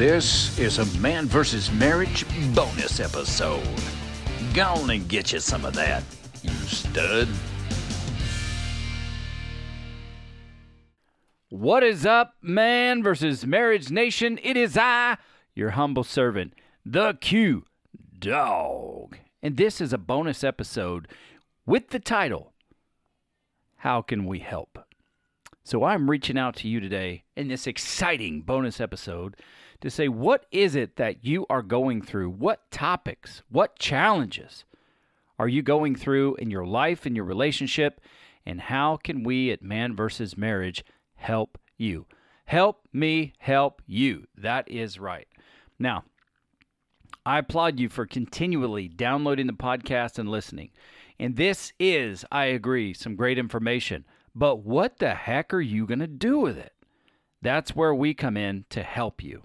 This is a man versus marriage bonus episode. Go on and get you some of that, you stud. What is up, man versus marriage nation? It is I, your humble servant, the Q Dog. And this is a bonus episode with the title How Can We Help? So I'm reaching out to you today in this exciting bonus episode to say, what is it that you are going through? What topics, what challenges are you going through in your life, in your relationship? And how can we at Man versus Marriage help you? Help me help you. That is right. Now, I applaud you for continually downloading the podcast and listening. And this is, I agree, some great information. But what the heck are you going to do with it? That's where we come in to help you.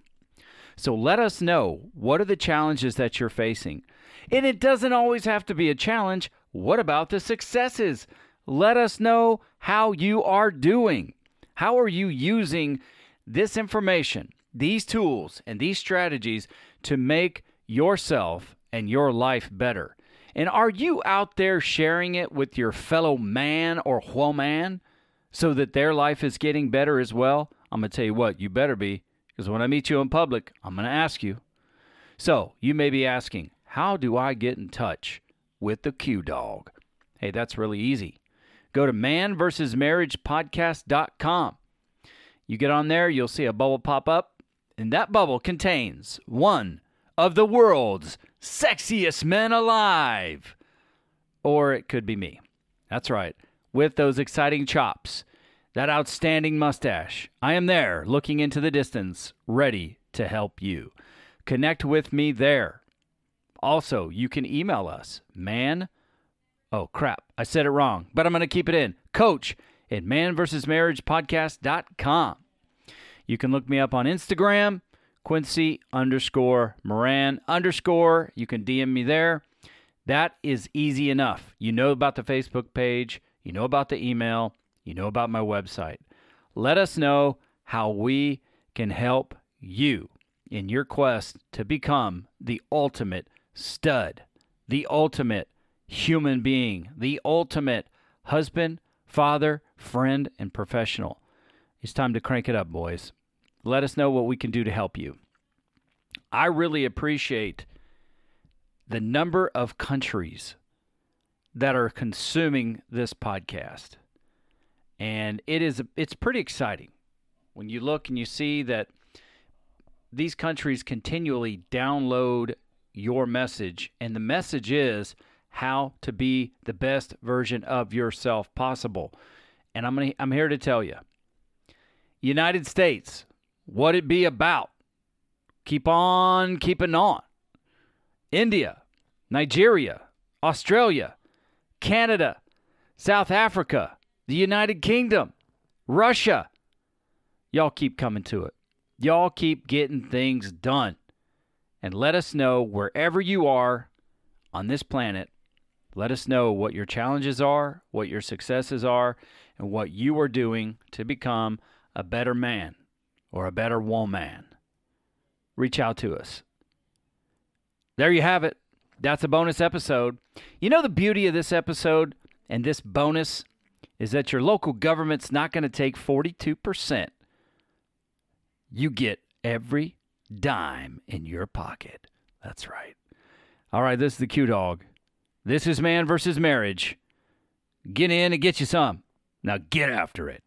So let us know what are the challenges that you're facing. And it doesn't always have to be a challenge. What about the successes? Let us know how you are doing. How are you using this information, these tools, and these strategies to make yourself and your life better? And are you out there sharing it with your fellow man or woman so that their life is getting better as well? I'm going to tell you what, you better be, because when I meet you in public, I'm going to ask you. So you may be asking, how do I get in touch with the Q Dog? Hey, that's really easy. Go to manversusmarriagepodcast.com. You get on there, you'll see a bubble pop up, and that bubble contains one of the world's sexiest men alive. Or it could be me. That's right. With those exciting chops, that outstanding mustache. I am there, looking into the distance, ready to help you. Connect with me there. Also, you can email us, man. Oh, crap. I said it wrong, but I'm going to keep it in. Coach at manversusmarriagepodcast.com. You can look me up on Instagram, Quincy underscore Moran underscore. You can DM me there. That is easy enough. You know about the Facebook page, you know about the email, you know about my website. Let us know how we can help you in your quest to become the ultimate stud, the ultimate human being, the ultimate husband, father, friend, and professional. It's time to crank it up, boys. Let us know what we can do to help you. I really appreciate the number of countries that are consuming this podcast. And it is it's pretty exciting when you look and you see that these countries continually download your message and the message is how to be the best version of yourself possible. And I'm gonna, I'm here to tell you. United States, what it be about? Keep on keeping on. India, Nigeria, Australia, Canada, South Africa, the United Kingdom, Russia. Y'all keep coming to it. Y'all keep getting things done. And let us know wherever you are on this planet let us know what your challenges are, what your successes are, and what you are doing to become a better man or a better woman. Reach out to us. There you have it. That's a bonus episode. You know, the beauty of this episode and this bonus is that your local government's not going to take 42%. You get every dime in your pocket. That's right. All right, this is the Q Dog. This is Man versus Marriage. Get in and get you some. Now get after it.